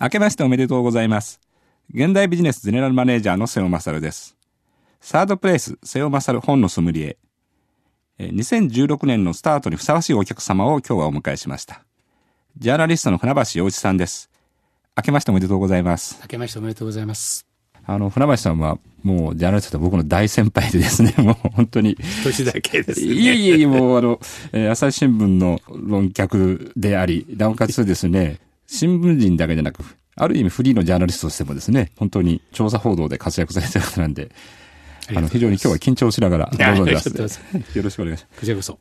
明けましておめでとうございます。現代ビジネスゼネラルマネージャーの瀬尾勝です。サードプレイス瀬尾勝本のソムリエ。2016年のスタートにふさわしいお客様を今日はお迎えしました。ジャーナリストの船橋洋一さんです。明けましておめでとうございます。明けましておめでとうございます。あの、船橋さんは、もう、ジャーナリスト僕の大先輩でですね、もう本当に。年だけですね。いえいえいえ、もうあの、えー、朝日新聞の論客であり、なおかつですね、新聞人だけじゃなく、ある意味フリーのジャーナリストとしてもですね、本当に調査報道で活躍されてる方なんで、あの、非常に今日は緊張しながら、どうぞよろしくお願いします。こちらこそ。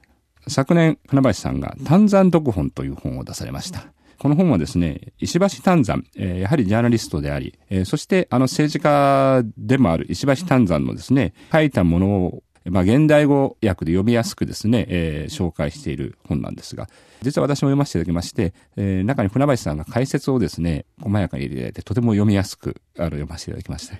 昨年、船橋さんが、丹山読本という本を出されました。この本はですね、石橋丹山、えー、やはりジャーナリストであり、えー、そしてあの政治家でもある石橋丹山のですね、書いたものをまあ、現代語訳で読みやすくですね、えー、紹介している本なんですが、実は私も読ませていただきまして、えー、中に船橋さんが解説をですね、細やかに入れていただいて、とても読みやすく、あの、読ませていただきました。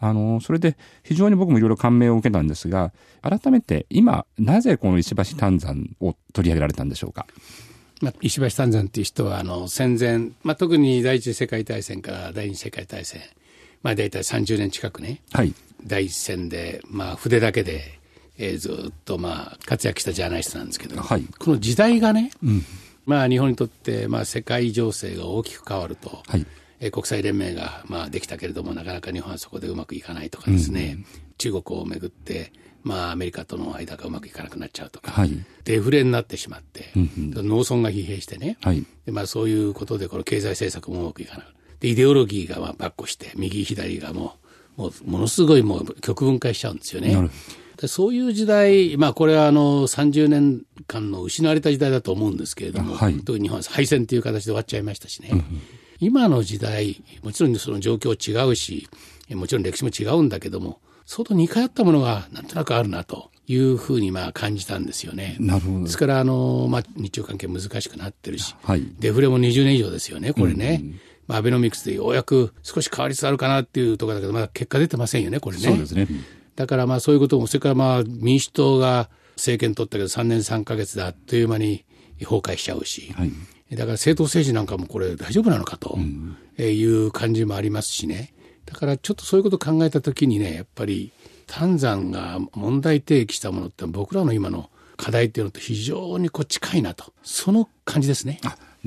あの、それで非常に僕もいろいろ感銘を受けたんですが、改めて今、なぜこの石橋丹山を取り上げられたんでしょうか？まあ、石橋丹山っていう人はあの戦前、まあ、特に第一次世界大戦から第二次世界大戦、まあ、大体30年近くね、はい、第一線で、まあ、筆だけで、えー、ずっと、まあ、活躍したジャーナリストなんですけど、はい、この時代がね、うん、まあ、日本にとって、まあ、世界情勢が大きく変わると、はい、えー、国際連盟が、まあ、できたけれどもなかなか日本はそこでうまくいかないとかですね、うん、中国をめぐってまあ、アメリカとの間がうまくいかなくなっちゃうとか、はい、デフレになってしまって、うんうん、農村が疲弊してね、はい、でまあ、そういうことでこの経済政策もうまくいかないでイデオロギーがまあばっこして右左がもうもうものすごいもう極分化しちゃうんですよね。でそういう時代、まあ、これはあの30年間の失われた時代だと思うんですけれども、はい、特に日本は敗戦という形で終わっちゃいましたしね、うん、今の時代、もちろんその状況違うし、もちろん歴史も違うんだけども、相当似通ったものがなんとなくあるなというふうにまあ感じたんですよね。なるほど。ですからあの、まあ、日中関係難しくなってるし、はい、デフレも20年以上ですよね、これね。うんまあ、アベノミクスでようやく少し変わりつつあるかなっていうところだけど、まだ結果出てませんよね、これね。そうですね。だからまあそういうことも、それからまあ民主党が政権取ったけど3年3か月であっという間に崩壊しちゃうし、はい、だから政党政治なんかもこれ大丈夫なのかという感じもありますしね。だからちょっとそういうことを考えたときにね、やっぱり丹山が問題提起したものって僕らの今の課題っていうのと非常にこう近いなと、その感じですね。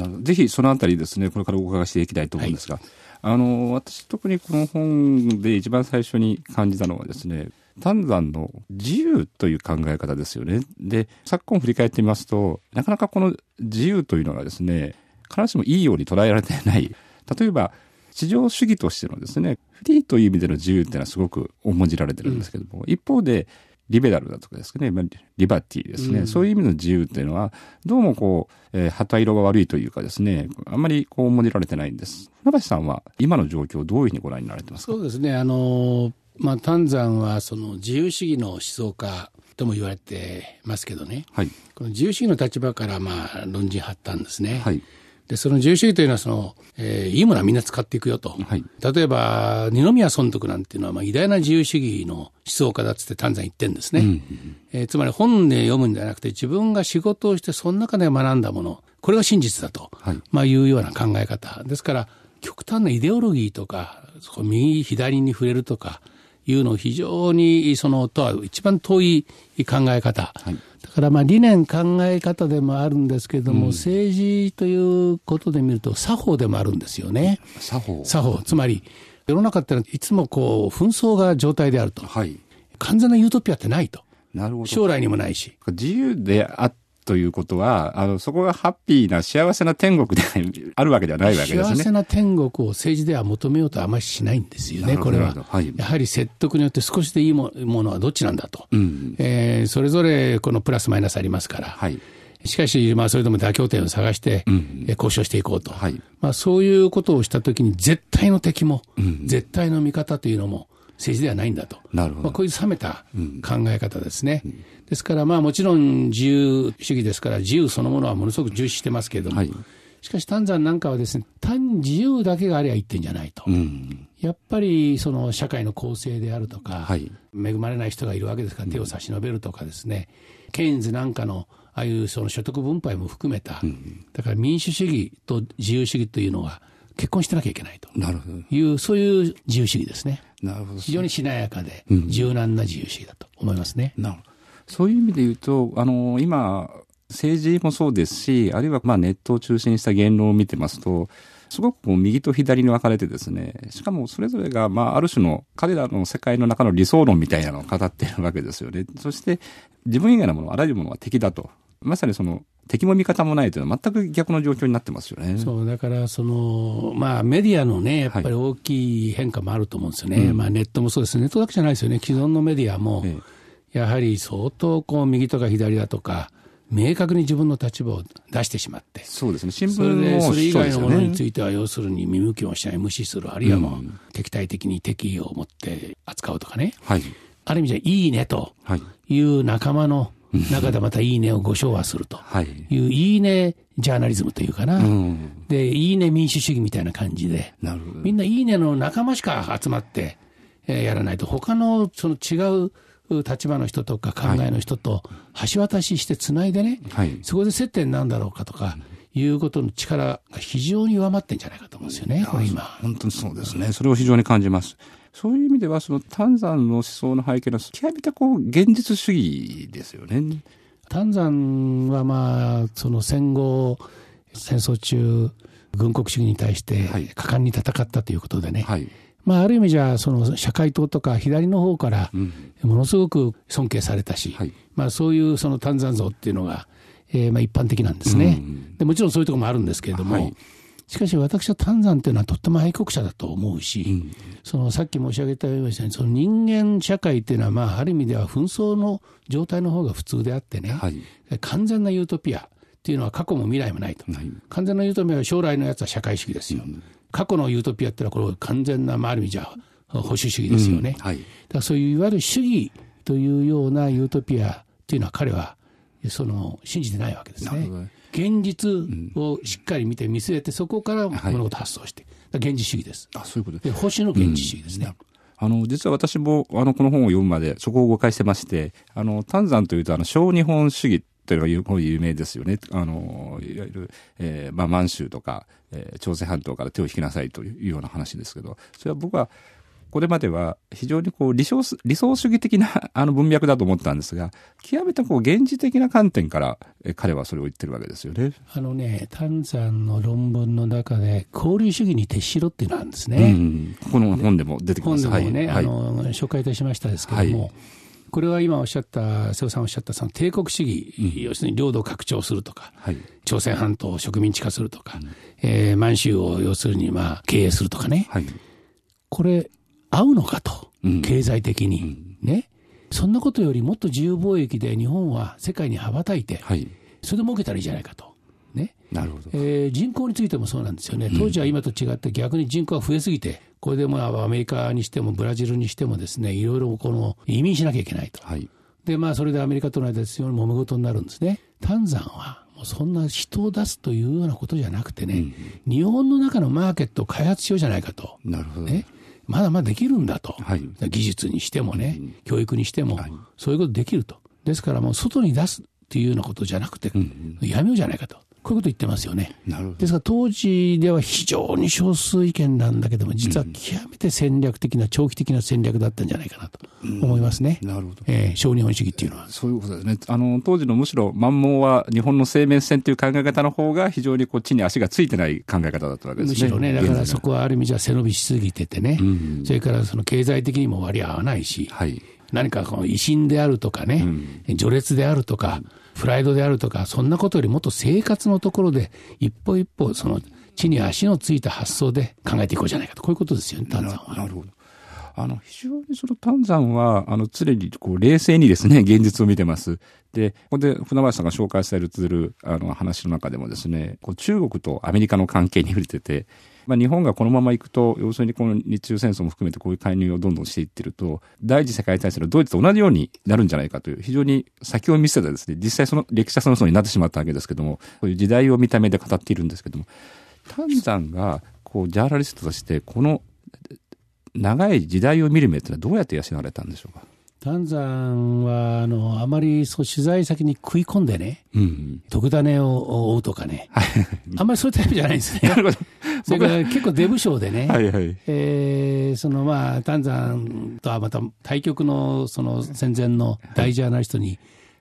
あぜひそのあたりですね、これからお伺いしていきたいと思うんですが、はい、あの、私特にこの本で一番最初に感じたのはですね、丹山の自由という考え方ですよね。で、昨今振り返ってみますと、なかなかこの自由というのがですね、必ずしもいいように捉えられていない。例えば、市場主義としてのですね、フリーという意味での自由っていうのはすごく重んじられてるんですけども、うん、一方で、リベラルだとかですね、リバティですね、うん、そういう意味の自由っていうのは、どうもこう、えー、旗色が悪いというかですね、あんまりこう重んじられてないんです。船橋さんは今の状況をどういうふうにご覧になられてますか？そうですね、あの、まあ、丹山はその自由主義の思想家とも言われてますけどね、はい、この自由主義の立場からまあ論陣張ったんですね。はいで、その自由主義というのはその、えー、いいものはみんな使っていくよと。はい、例えば、二宮尊徳なんていうのは、まあ、偉大な自由主義の思想家だっつって丹山言ってるんですね。うんうん、えー、つまり本で読むんじゃなくて、自分が仕事をして、その中で学んだもの、これが真実だと、はい、まあ、いうような考え方。ですから、極端なイデオロギーとか、右、左に触れるとか、いうのを非常にそのとは一番遠い考え方、はい、だからまあ理念考え方でもあるんですけれども、うん、政治ということで見ると作法でもあるんですよね。作法作法つまり世の中ってのはいつもこう紛争が状態であると、はい、完全なユートピアってないと。なるほど将来にもないし。自由であっということは、あの、そこがハッピーな幸せな天国で あるわけではないわけですね。幸せな天国を政治では求めようとあまりしないんですよね、これは。はい、やはり説得によって少しでいいものはどっちなんだと。うん、えー、それぞれこのプラスマイナスありますから。はいしかし、まあ、それでも妥協点を探して、交渉していこうと、はい、まあ、そういうことをしたときに、絶対の敵も、うん、絶対の味方というのも、政治ではないんだと。なるほど。まあ、こういう冷めた考え方ですね。うん、ですから、まあもちろん自由主義ですから、自由そのものはものすごく重視してますけれども、はい、しかし丹山なんかはですね、単自由だけがありゃいってんじゃないと。うん、やっぱりその社会の構成であるとか、はい、恵まれない人がいるわけですから手を差し伸べるとかですね、ケインズなんかのああいうその所得分配も含めた、だから民主主義と自由主義というのは、結婚してなきゃいけないという、そういう自由主義ですね。なるほど。非常にしなやかで、柔軟な自由主義だと思いますね。なるほど。そういう意味で言うと、あの、今、政治もそうですし、あるいはまあネットを中心にした言論を見てますと、すごくこう右と左に分かれてですね、しかもそれぞれが、まあ、ある種の彼らの世界の中の理想論みたいなのを語っているわけですよね。そして、自分以外のもの、あらゆるものは敵だと。まさにその、敵も味方もないというのは全く逆の状況になってますよね。そう、だからその、まあメディアのね、やっぱり大きい変化もあると思うんですよね。はい、まあネットもそうです。ネットだけじゃないですよね。既存のメディアも、やはり相当こう右とか左だとか、明確に自分の立場を出してしまって、そうですね、新聞もそれ以外のものについては、要するに見向きもしない、無視する、あるいはもう敵対的に敵意を持って扱うとかね、はい、ある意味じゃいいねという仲間の中でまたいいねをご唱和すると。い。う、いいねジャーナリズムというかな、で、いいね民主主義みたいな感じで、みんないいねの仲間しか集まって、えー、やらないと、他のその違う立場の人とか考えの人と橋渡ししてつないでね、はい、そこで接点なんだろうかとか、いうことの力が非常に弱まってんじゃないかと思うんですよね、これ今。本当にそうですね。それを非常に感じます。そういう意味では、その丹山の思想の背景の極めてこう、現実主義ですよね。丹山はまあ、その戦後、戦争中、軍国主義に対して果敢に戦ったということでね、はい。まあ、ある意味じゃその社会党とか左の方からものすごく尊敬されたし、うんまあ、そういうその丹山像っていうのが、えー、まあ一般的なんですね、でもちろんそういうところもあるんですけれども、はい、しかし私は丹山というのはとっても愛国者だと思うし、うん、そのさっき申し上げたようにその人間社会っていうのは、まあ、ある意味では紛争の状態の方が普通であってね、はい、完全なユートピアっていうのは過去も未来もないと、はい、完全なユートピアは将来のやつは社会主義ですよ。うん。過去のユートピアってのは、これ完全な、まあ、ある意味じゃ保守主義ですよね。うん。はい、だからそういういわゆる主義というようなユートピアっていうのは彼はその信じてないわけですね。現実をしっかり見て見据えて、そこから物事発想して、はい、現実主義です。あそういうことで保守の現実主義ですね。うん、あの、実は私も、あの、この本を読むまで、そこを誤解してまして、あの、丹山というと、あの、小日本主義というのが有名ですよね。あの、いわゆる、えー、まあ、満州とか、えー、朝鮮半島から手を引きなさいというような話ですけど、それは僕は、これまでは非常にこう理想理想主義的な あの文脈だと思ったんですが、極めてこう現実的な観点から彼はそれを言ってるわけですよね。あのね、丹山の論文の中で、交流主義に徹しろっていうのがあるんですね。うん、この本でも出てきます。本でもね、はい、あの、紹介いたしましたですけども、はい。これは今おっしゃった、瀬尾さんおっしゃったその帝国主義、うん、要するに領土を拡張するとか、はい、朝鮮半島を植民地化するとか、うん、えー、満州を要するにまあ経営するとかね、はい、これ、合うのかと、うん、経済的に、ね。そんなことよりもっと自由貿易で日本は世界に羽ばたいて、はい、それで儲けたらいいじゃないかと。ね。なるほど。えー、人口についてもそうなんですよね。当時は今と違って逆に人口が増えすぎて、これでもアメリカにしてもブラジルにしてもですね、いろいろこの移民しなきゃいけないと。はい、で、まあそれでアメリカとの間で非常に揉め事になるんですね。丹山はもうそんな人を出すというようなことじゃなくてね、うん、日本の中のマーケットを開発しようじゃないかと。なるほど。ね。まだまだできるんだと。はい、技術にしてもね、教育にしても、そういうことできると。ですからもう外に出すっていうようなことじゃなくて、やめようじゃないかと。こういうこと言ってますよね。ですから当時では非常に少数意見なんだけども、実は極めて戦略的な、長期的な戦略だったんじゃないかなと思いますね。うん、なるほど。えー、小日本主義っていうのは。そういうことですね。あの、当時のむしろ、満蒙は日本の生命線という考え方の方が非常にこっちに足がついてない考え方だったわけですね。むしろね、だからそこはある意味じゃ背伸びしすぎててね、うん、それからその経済的にも割合合わないし、はい、何かこの威信であるとかね、うん、序列であるとか、プライドであるとか、そんなことよりもっと生活のところで、一歩一歩、その地に足のついた発想で考えていこうじゃないかと、こういうことですよね、丹山は。なるほど。あの、非常にその丹山は、あの、常にこう、冷静にですね、現実を見てます。で、ここで船橋さんが紹介されている、あの、話の中でもですね、こう中国とアメリカの関係に触れてて、まあ、日本がこのままいくと、要するにこの日中戦争も含めてこういう介入をどんどんしていってると、第一次世界大戦のドイツと同じようになるんじゃないかという、非常に先を見せたですね、実際その歴史はその層になってしまったわけですけども、こういう時代を見た目で語っているんですけども、丹山が、こう、ジャーナリストとして、この長い時代を見る目ってのはどうやって養われたんでしょうか？丹山はあのあまりそう取材先に食い込んでね、うん、特ダネを追うとかね、あんまりそういうタイプじゃないんですね。なるほど。それから結構出不精でね、はいはい、えー、そのまあ、丹山とはまた対局のその戦前の大ジャーナリストに、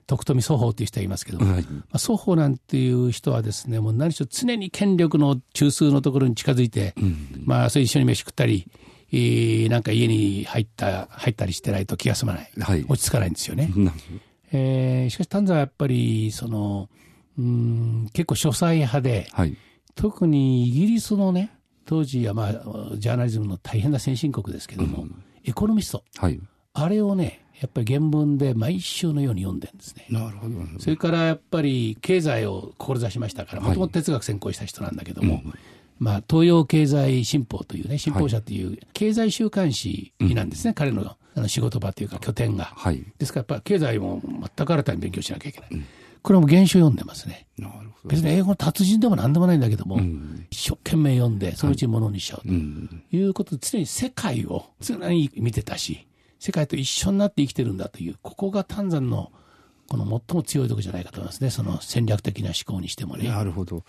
徳富双方という人がいますけども、はい、まあ、双方なんていう人はですね、もう何しろ常に権力の中枢のところに近づいて、うん、まあ、それ一緒に飯食ったり、えー、なんか家に入った入ったりしてないと気が済まない、はい、落ち着かないんですよね。えー、しかし丹沢はやっぱりそのうん結構書斎派で、はい、特にイギリスのね当時はまあジャーナリズムの大変な先進国ですけども、うん、エコノミスト、はい、あれをねやっぱり原文で毎週のように読んでるんですね。なるほど。それからやっぱり経済を志しましたから、もともと哲学専攻した人なんだけども、はいうん、まあ、東洋経済新報というね、新報社という経済週刊誌なんですね、はい、彼のあの仕事場というか拠点が。はい、ですからやっぱ経済も全く新たに勉強しなきゃいけない。うんこれも原書読んでますね。なるほど。別に英語の達人でも何でもないんだけども、うん、一生懸命読んで、そのうちものにしちゃうと、いうことで、常に世界を常に見てたし、世界と一緒になって生きてるんだという、ここが丹山のこの最も強いところじゃないかと思いますね、その戦略的な思考にしてもね。なるほど。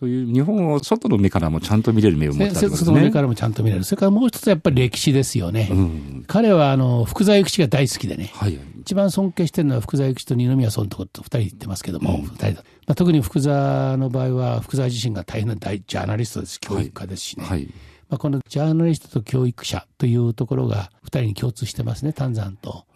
そういう日本を外の目からもちゃんと見れる目を持ってすね。外の目からもちゃんと見れる。それからもう一つやっぱり歴史ですよね。うん、彼はあの福沢諭吉が大好きでね、はい、一番尊敬してるのは福沢諭吉と二宮尊徳と二人言ってますけども、うん、人まあ、特に福沢の場合は福沢自身が大変な大ジャーナリストです、教育家ですしね。はい、まあ、このジャーナリストと教育者というところが二人に共通してますね、丹山と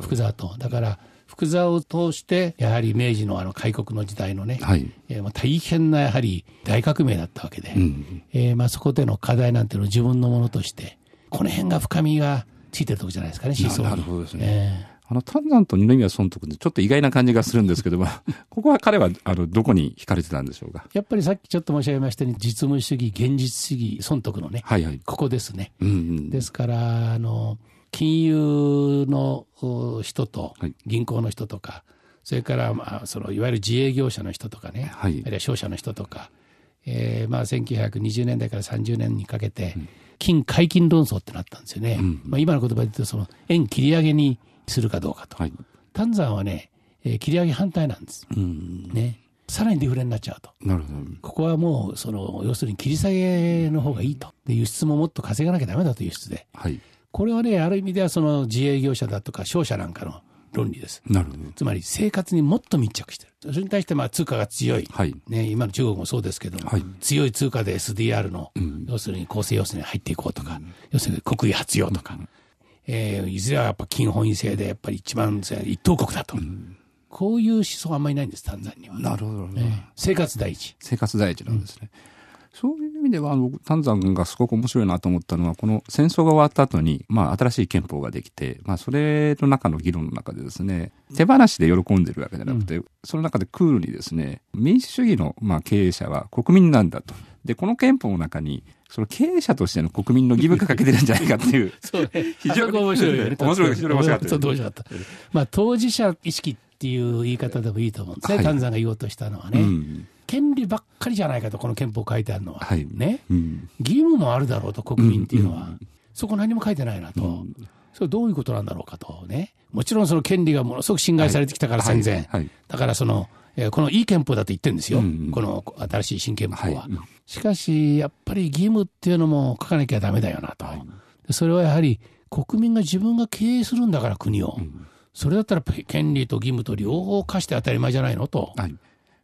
福沢と。だから福沢を通して、やはり明治のあの開国の時代のね、はい、えー、まあ大変なやはり大革命だったわけで、うん、えー、まあそこでの課題なんていうのを自分のものとして、この辺が深みがついてるとこじゃないですかね、思想に。なるほどですね。えーあの、丹山と二宮尊徳ってちょっと意外な感じがするんですけども、ここは彼は、あの、どこに惹かれてたんでしょうか？やっぱりさっきちょっと申し上げましたように、実務主義、現実主義、尊徳のね、はいはい、ここですね。うんうん、ですから、あの、金融の人と、銀行の人とか、それから、まあ、そのいわゆる自営業者の人とかね、はい、あるいは商社の人とか、えーまあ、1920年代から30年にかけて、金解禁論争ってなったんですよね、うん、まあ、今の言葉で言うとその円切り上げにするかどうかと、はい、丹山はね、えー、切り上げ反対なんです、うん、ね、さらにデフレになっちゃうと、なるほど。ここはもうその要するに切り下げの方がいいと。で輸出ももっと稼がなきゃだめだと輸出で、はい、これはねある意味ではその自営業者だとか商社なんかの論理です。なるほど。つまり生活にもっと密着してる。それに対してまあ通貨が強い、はい、ね、今の中国もそうですけども、はい、強い通貨で SDR の、うん、要するに構成要素に入っていこうとか、うん、要するに国威発揚とか、うん、えー、いずれはやっぱ金本位制でやっぱり一番一等国だと。こういう思想はあんまりないんです、タンザンには。なるほど、ね、生活第一。生活第一なんですね。そういう意味では、丹山がすごく面白いなと思ったのは、この戦争が終わった後に、まあ、新しい憲法ができて、まあ、それの中の議論の中でですね、手放しで喜んでるわけじゃなくて、うん、その中でクールにですね、民主主義の、まあ、経営者は国民なんだと。で、この憲法の中に、その経営者としての国民の義務がかけてるんじゃないかっていう。そうね。非常に面白いよね。面白い、非常に面白かった。面白かった。まあ、当事者意識っていう言い方でもいいと思うんですね。丹、山、が言おうとしたのはね。うん権利ばっかりじゃないかと、この憲法書いてあるのは。はい、ね、うん、義務もあるだろうと、国民っていうのは。うんうん、そこ何も書いてないなと。うん、それどういうことなんだろうかとね。もちろんその権利がものすごく侵害されてきたから戦前。だからその、えー、このいい憲法だと言ってるんですよ。うんうん、この新しい新憲法は。しかし、やっぱり義務っていうのも書かなきゃだめだよなと。それはやはり国民が自分が経営するんだから国を。それだったら権利と義務と両方課して当たり前じゃないのと。はい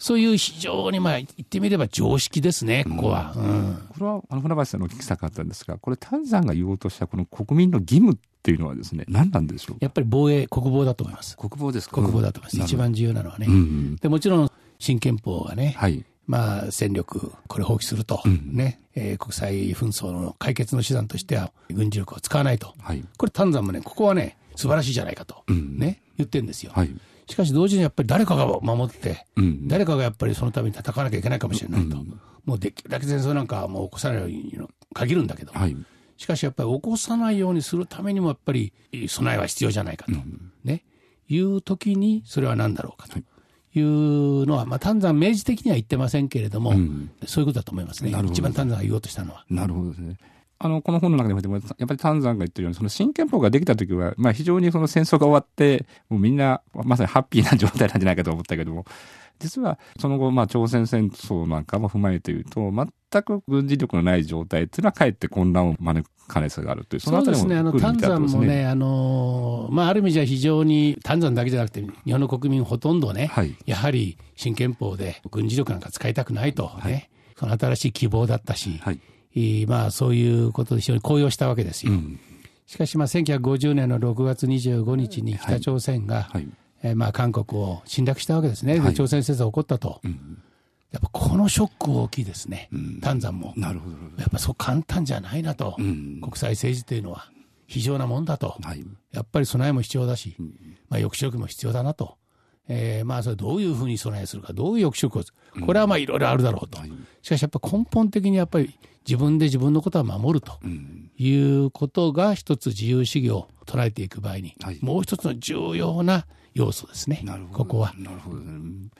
そういう非常に、まあ、言ってみれば常識ですね、ここは。うん、これは、あの、船橋さんのお聞きしたかったんですが、これ、丹山が言おうとしたこの国民の義務っていうのはですね、何なんでしょうやっぱり防衛、国防だと思います。国防ですか？国防だと思います。一番重要なのはね。うん。うん、でもちろん、新憲法がね、はい、まあ、戦力、これ放棄すると、うん、ね、えー、国際紛争の解決の手段としては、軍事力を使わないと。はい、これ、丹山もね、ここはね、素晴らしいじゃないかと、うん、ね、言ってるんですよ。はい。しかし同時にやっぱり誰かが守って、うん、誰かがやっぱりそのために戦わなきゃいけないかもしれないと、うん、もうできるだけ戦争なんかもう起こさないように限るんだけど、はい、しかしやっぱり起こさないようにするためにもやっぱり備えは必要じゃないかと、うん、ね、いう時にそれは何だろうかと。い。うのは、まあ、丹山明示的には言ってませんけれども、そういうことだと思いますね。一番丹山が言おうとしたのは。なるほどですね。あの、この本の中でも、やっぱり丹山が言ってるように、その新憲法ができた時は、まあ非常にその戦争が終わって、もうみんな、まさにハッピーな状態なんじゃないかと思ったけども、実はその後、まあ朝鮮戦争なんかも踏まえて言うと、全く軍事力のない状態っていうのはかえって混乱を招く可能性があるという、そのあたりも、ね、あの丹山もね、あのまあ、ある意味じゃ非常に丹山だけじゃなくて、日本の国民ほとんどね、はい、やはり新憲法で軍事力なんか使いたくないとね、はい、その新しい希望だったし、はい、まあ、そういうことで非常に高揚したわけですよ。うん、しかし、まあ、1950年の6月25日に北朝鮮が、はい。えー、まあ韓国を侵略したわけですね、朝鮮戦争が起こったと。うん。やっぱこのショック大きいですね、丹山も。なるほど。やっぱそう簡単じゃないなと、うん、国際政治というのは。非常なもんだと、はい、やっぱり備えも必要だし、うん、まあ、抑止力も必要だなと、えー、まあそれどういうふうに備えするか、どういう抑止力を、これはまあいろいろあるだろうと、しかしやっぱ根本的にやっぱり自分で自分のことは守るということが、一つ自由主義を捉えていく場合に、はい、もう一つの重要な要素ですね、ここは。なるほど、ね、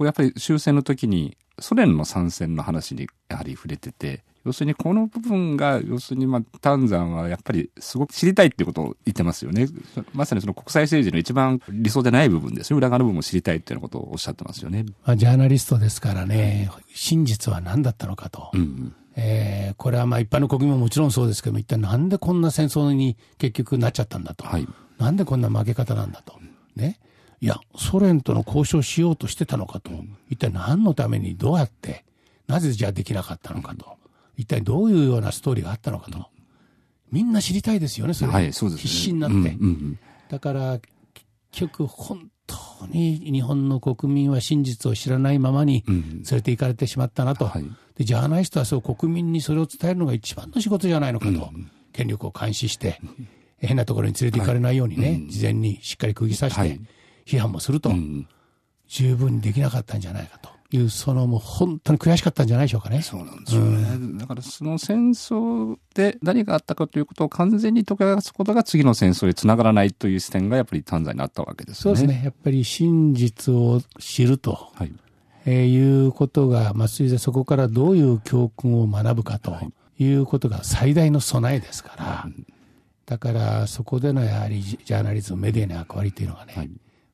やっぱり終戦の時にソ連の参戦の話にやはり触れてて、要するにこの部分が、要するにまあ、丹山はやっぱりすごく知りたいっていうことを言ってますよね。まさにその国際政治の一番理想でない部分ですよ。裏側の部分を知りたいっていうようなことをおっしゃってますよね。まあ、ジャーナリストですからね、真実は何だったのかと。うんえー、これはまあ一般の国民ももちろんそうですけども、一体なんでこんな戦争に結局なっちゃったんだと。はい、なんでこんな負け方なんだと。ね。いや、ソ連との交渉しようとしてたのかと、一体何のためにどうやって、なぜじゃあできなかったのかと、一体どういうようなストーリーがあったのかと、みんな知りたいですよね、それ、はい、そうです、ね、必死になって。うんうん、だから、結局、本当に日本の国民は真実を知らないままに連れて行かれてしまったなと、はい、でジャーナリストはそう国民にそれを伝えるのが一番の仕事じゃないのかと、権力を監視して、変なところに連れて行かれないようにね、はい、事前にしっかり釘刺して、批判もすると、十分にできなかったんじゃないかと。いう、そのもう本当に悔しかったんじゃないでしょうかね。そうなんですよね。うん、だからその戦争で何があったかということを完全に解き明かすことが次の戦争へつながらないという視点がやっぱり短在になったわけですね。そうですね。やっぱり真実を知ると。はいえー、いうことが、まあ、そこからどういう教訓を学ぶかということが最大の備えですから、はい、だからそこでのやはりジャーナリズム、メディアの役割というのがね、はい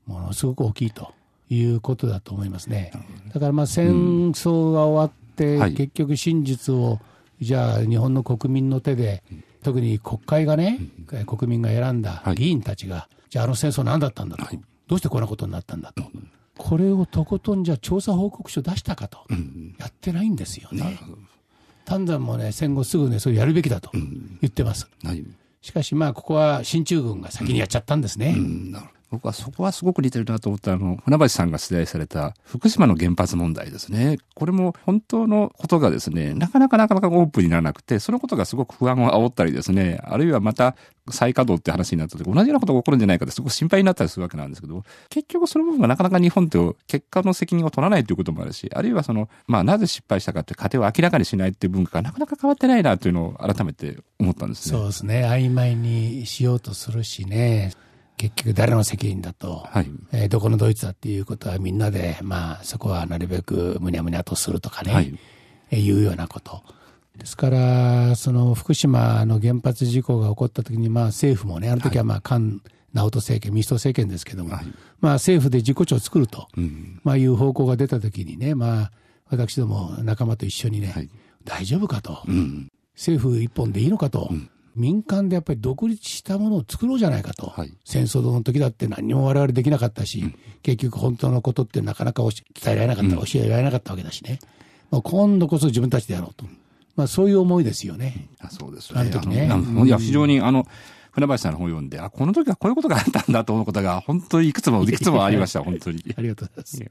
ものすごく大きいということだと思いますね。だからまあ戦争が終わって、結局真実を、じゃあ日本の国民の手で、特に国会がね、国民が選んだ議員たちが、じゃああの戦争何だったんだと、どうしてこんなことになったんだと。これをとことんじゃ調査報告書出したかと、やってないんですよね。丹山もね、戦後すぐね、それやるべきだと言ってます。しかしまあ、ここは進駐軍が先にやっちゃったんですね。僕はそこはすごく似てるなと思ったあの、船橋さんが出題された福島の原発問題ですね。これも本当のことがですね、なかなかなかなかオープンにならなくて、そのことがすごく不安を煽ったりですね、あるいはまた再稼働って話になった時、同じようなことが起こるんじゃないかってすごく心配になったりするわけなんですけど、結局その部分がなかなか日本って結果の責任を取らないということもあるし、あるいはその、まあなぜ失敗したかって過程を明らかにしないっていう文化がなかなか変わってないなというのを改めて思ったんですね。そうですね。曖昧にしようとするしね。結局誰の責任だと、はい、えー、どこのドイツだっていうことはみんなで、まあ、そこはなるべくむにゃむにゃとするとかね、はい、えー、いうようなこと。ですから、その福島の原発事故が起こった時に、まあ政府もね、あの時はまあ菅直人政権、民主党政権ですけども、はい、まあ政府で事故庁を作ると、うん、まあいう方向が出た時にね、まあ私ども仲間と一緒にね、はい、大丈夫かと、うん、政府一本でいいのかと、うん民間でやっぱり独立したものを作ろうじゃないかと、はい、戦争の時だって何も我々できなかったし、うん、結局本当のことってなかなか伝えられなかった、うん、教えられなかったわけだしね、まあ、今度こそ自分たちでやろうと、まあ、そういう思いですよね。あそうですねあの時ね。いや非常にあの船橋さんの本を読んで、あ、この時はこういうことがあったんだと思うことが、本当にいくつも いくつもありました、本当に。ありがとうございます。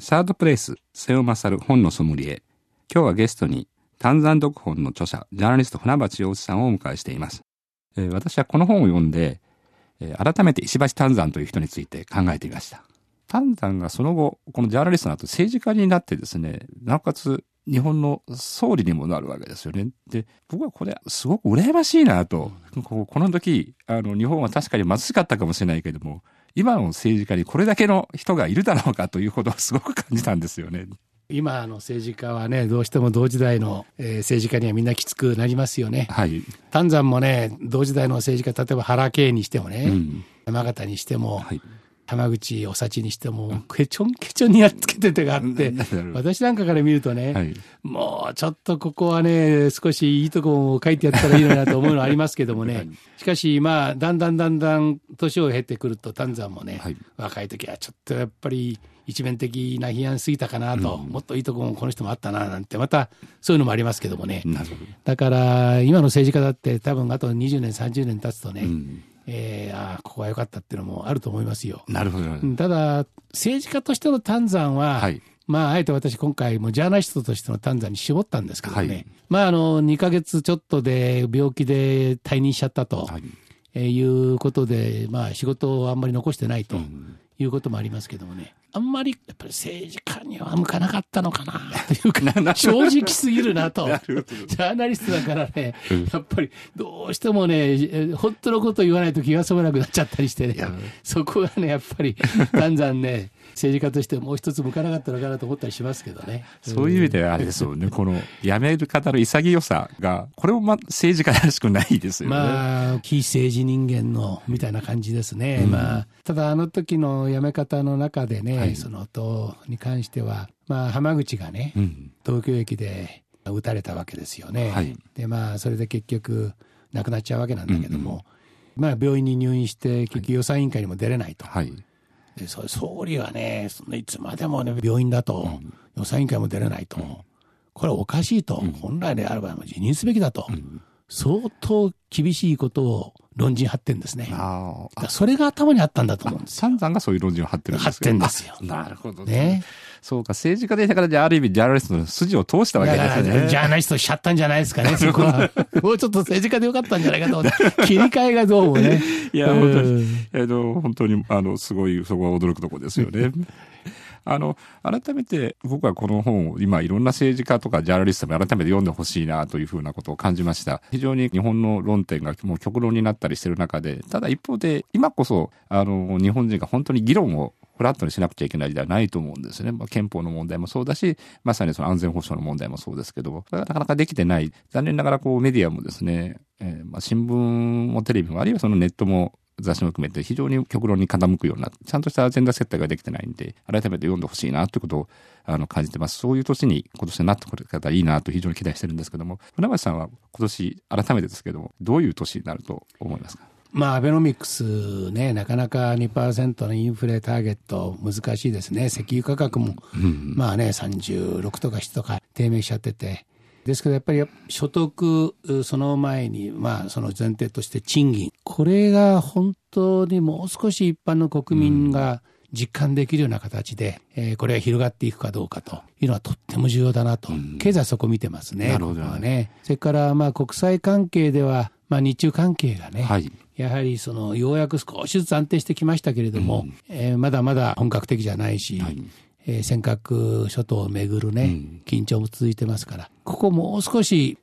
サードプレイス、瀬尾勝本のソムリエ。今日はゲストに、丹山読本の著者、ジャーナリスト船橋洋一さんをお迎えしています。えー、私はこの本を読んで、えー、改めて石橋丹山という人について考えてみました。丹山がその後、このジャーナリストの後政治家になってですね、なおかつ日本の総理にもなるわけですよね。で、僕はこれすごく羨ましいなと。この時、あの、日本は確かに貧しかったかもしれないけども、今の政治家にこれだけの人がいるだろうかというほどすごく感じたんですよね。今の政治家はね、どうしても同時代の、えー、政治家にはみんなきつくなりますよね。はい。丹山もね、同時代の政治家、例えば原敬にしてもね、うん、山形にしても、はい、浜口お幸にしても、ケチョンケチョンにやっつけててがあって、私なんかから見るとね、はい、もうちょっとここはね、少しいいとこを書いてやったらいいのになと思うのはありますけどもね、しかしまあ、だんだんだんだん年を経てくると、丹山もね、はい、若い時はちょっとやっぱり、一面的な批判すぎたかなと、うん、もっといいとこもこの人もあったななんて、またそういうのもありますけどもね。だから、今の政治家だって多分あと20年、30年経つとね、うんえー、ああ、ここは良かったっていうのもあると思いますよ。なるほど。ただ、政治家としての丹山は、はい、まあ、あえて私今回もジャーナリストとしての丹山に絞ったんですけどね、はい、まあ、あの、2ヶ月ちょっとで病気で退任しちゃったと、はい、えー、いうことで、まあ、仕事をあんまり残してないと。うんいうこともありますけどもね、あんまりやっぱり政治家には向かなかったのかなというか、正直すぎるなと、ジャーナリストだからね、やっぱりどうしてもね、本当のこと言わないと気が済まなくなっちゃったりしてね、そこがね、やっぱり、だんだんね、政治家としてもう一つ向かなかったのかなと思ったりしますけどね。そういう意味ではあれですよね、この辞める方の潔さが、これもま政治家らしくないですよね。まあ、非政治人間のみたいな感じですね。うん、まあ、ただあの時の辞め方の中でね、はい、その党に関しては、まあ、浜口がね、うん、東京駅で撃たれたわけですよね。はい、で、まあ、それで結局、亡くなっちゃうわけなんだけども、うんうん、まあ、病院に入院して、結局予算委員会にも出れないと。はいでそ総理はね、そのいつまでもね、病院だと、うん、予算委員会も出れないと、うん、これおかしいと、うん、本来であれば辞任すべきだと、相当厳しいことを論陣張ってんですね。あそれが頭にあったんだと思うんですよ。さんがそういう論陣を張ってるんです張ってんですよ。なるほどね。ねそうか、政治家でしたから、じゃあ、ある意味、ジャーナリストの筋を通したわけですね。ジャーナリストしちゃったんじゃないですかね、そこは。もうちょっと政治家でよかったんじゃないかと思って、切り替えがどうもね。いや、本当に、えっと、本当に、あの、すごい、そこは驚くところですよね。あの、改めて僕はこの本を今いろんな政治家とかジャーナリストも改めて読んでほしいなというふうなことを感じました。非常に日本の論点がもう極論になったりしてる中で、ただ一方で今こそ、あの、日本人が本当に議論をフラットにしなくちゃいけない時代はないと思うんですね。まあ、憲法の問題もそうだし、まさにその安全保障の問題もそうですけども、なかなかできてない。残念ながらこうメディアもですね、えー、まあ新聞もテレビもあるいはそのネットも雑誌も含めて非常に極論に傾くような、ちゃんとしたアジェンダ設定ができてないんで、改めて読んでほしいなということをあの感じてます。そういう年に今年になってくれたらいいなと非常に期待してるんですけども、船橋さんは今年改めてですけども、どういう年になると思いますか？まあ、アベノミクスね、なかなか2%のインフレターゲット難しいですね。石油価格も、うん、まあね、36とか7とか低迷しちゃってて、ですけどやっぱり所得その前にまあその前提として賃金。これが本当にもう少し一般の国民が実感できるような形で、えー、これが広がっていくかどうかと。いうのはとっても重要だなと、経済はそこ見てますね。なるほどね。それからまあ国際関係では、まあ、日中関係がね、はい、やはりそのようやく少しずつ安定してきましたけれども、うん、えー、まだまだ本格的じゃないし、はいえー、尖閣諸島をめぐるね、緊張も続いてますから、ここもう少し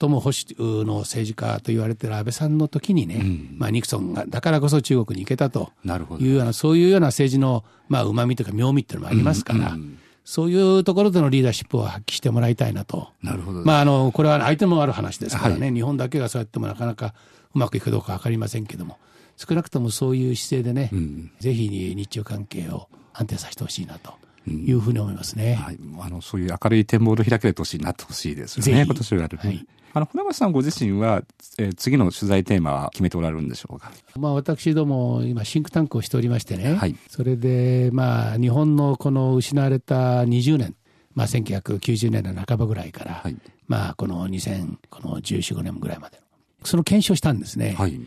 最も保守の政治家と言われている安倍さんの時にね、うん、まあ、ニクソンがだからこそ中国に行けたと。いうようなそういうような政治のうまみというか妙味っていうのもありますから、うんうん、そういうところでのリーダーシップを発揮してもらいたいなと。なるほど、まあ、あのこれは相手もある話ですからね、はい、日本だけがそうやってもなかなかうまくいくかどうか分かりませんけども少なくともそういう姿勢でね、ぜひ日中関係を安定させてほしいなと。いうふうに思いますね。はい、あのそういう明るい展望の開ける年になってほしいですよね、今年は。はい。あの船橋さんご自身は、えー、次の取材テーマは決めておられるんでしょうか、まあ、私ども今シンクタンクをしておりましてね、はい、それでまあ日本のこの失われた20年、まあ、1990年の半ばぐらいから、はい、まあこの2014、15年ぐらいまでその検証したんですね。はい、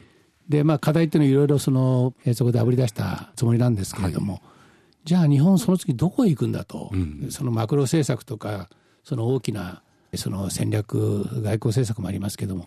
でまあ課題っていうのはいろいろその、えー、そこであぶり出したつもりなんですけれども、じゃあ日本その次どこへ行くんだと、うん、そのマクロ政策とかその大きなその戦略外交政策もありますけども。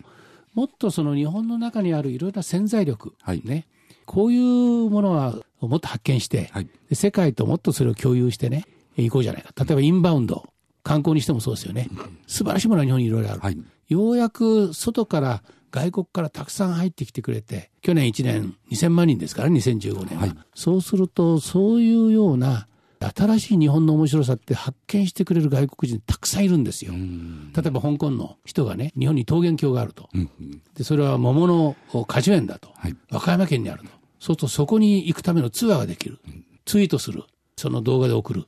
もっとその日本の中にあるいろいろな潜在力、はい、ね。こういうものはもっと発見して、はい、世界ともっとそれを共有してね行こうじゃないか。例えばインバウンド。観光にしてもそうですよね。素晴らしいものは日本にいろいろある、はい、ようやく外から外国からたくさん入ってきてくれて、去年1年2000万人ですから、2015年は。はい、そうすると、そういうような新しい日本の面白さって発見してくれる外国人たくさんいるんですよ。例えば香港の人がね、日本に桃源郷があると。うんうん、で、それは桃の果樹園だと、はい。和歌山県にあると。そうするとそこに行くためのツアーができる。ツイートする。その動画で送る。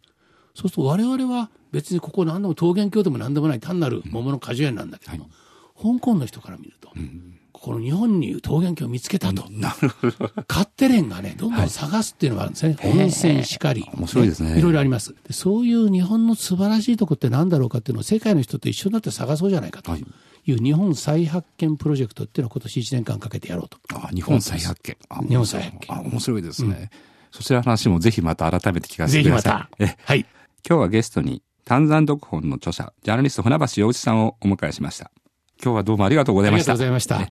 そうすると我々は別にここ何でも桃源郷でも何でもない単なる桃の果樹園なんだけども、はい、香港の人から見ると、うんこの日本に桃源郷を見つけたと。なるほど。カッテレンがね、どんどん探すっていうのがあるんですね。はい、温泉しかり。面白いですね。いろいろあります。そういう日本の素晴らしいとこって何だろうかっていうのを世界の人と一緒になって探そうじゃないかと。いう日本再発見プロジェクトっていうのを今年1年間かけてやろうと。あ日本再発見。日本再発見。あ面白いですね。うん、そちらの話もぜひまた改めて聞かせてください。ぜひまた。はい。今日はゲストに、丹山読本の著者、ジャーナリスト船橋洋一さんをお迎えしました。今日はどうもありがとうございました。ありがとうございました。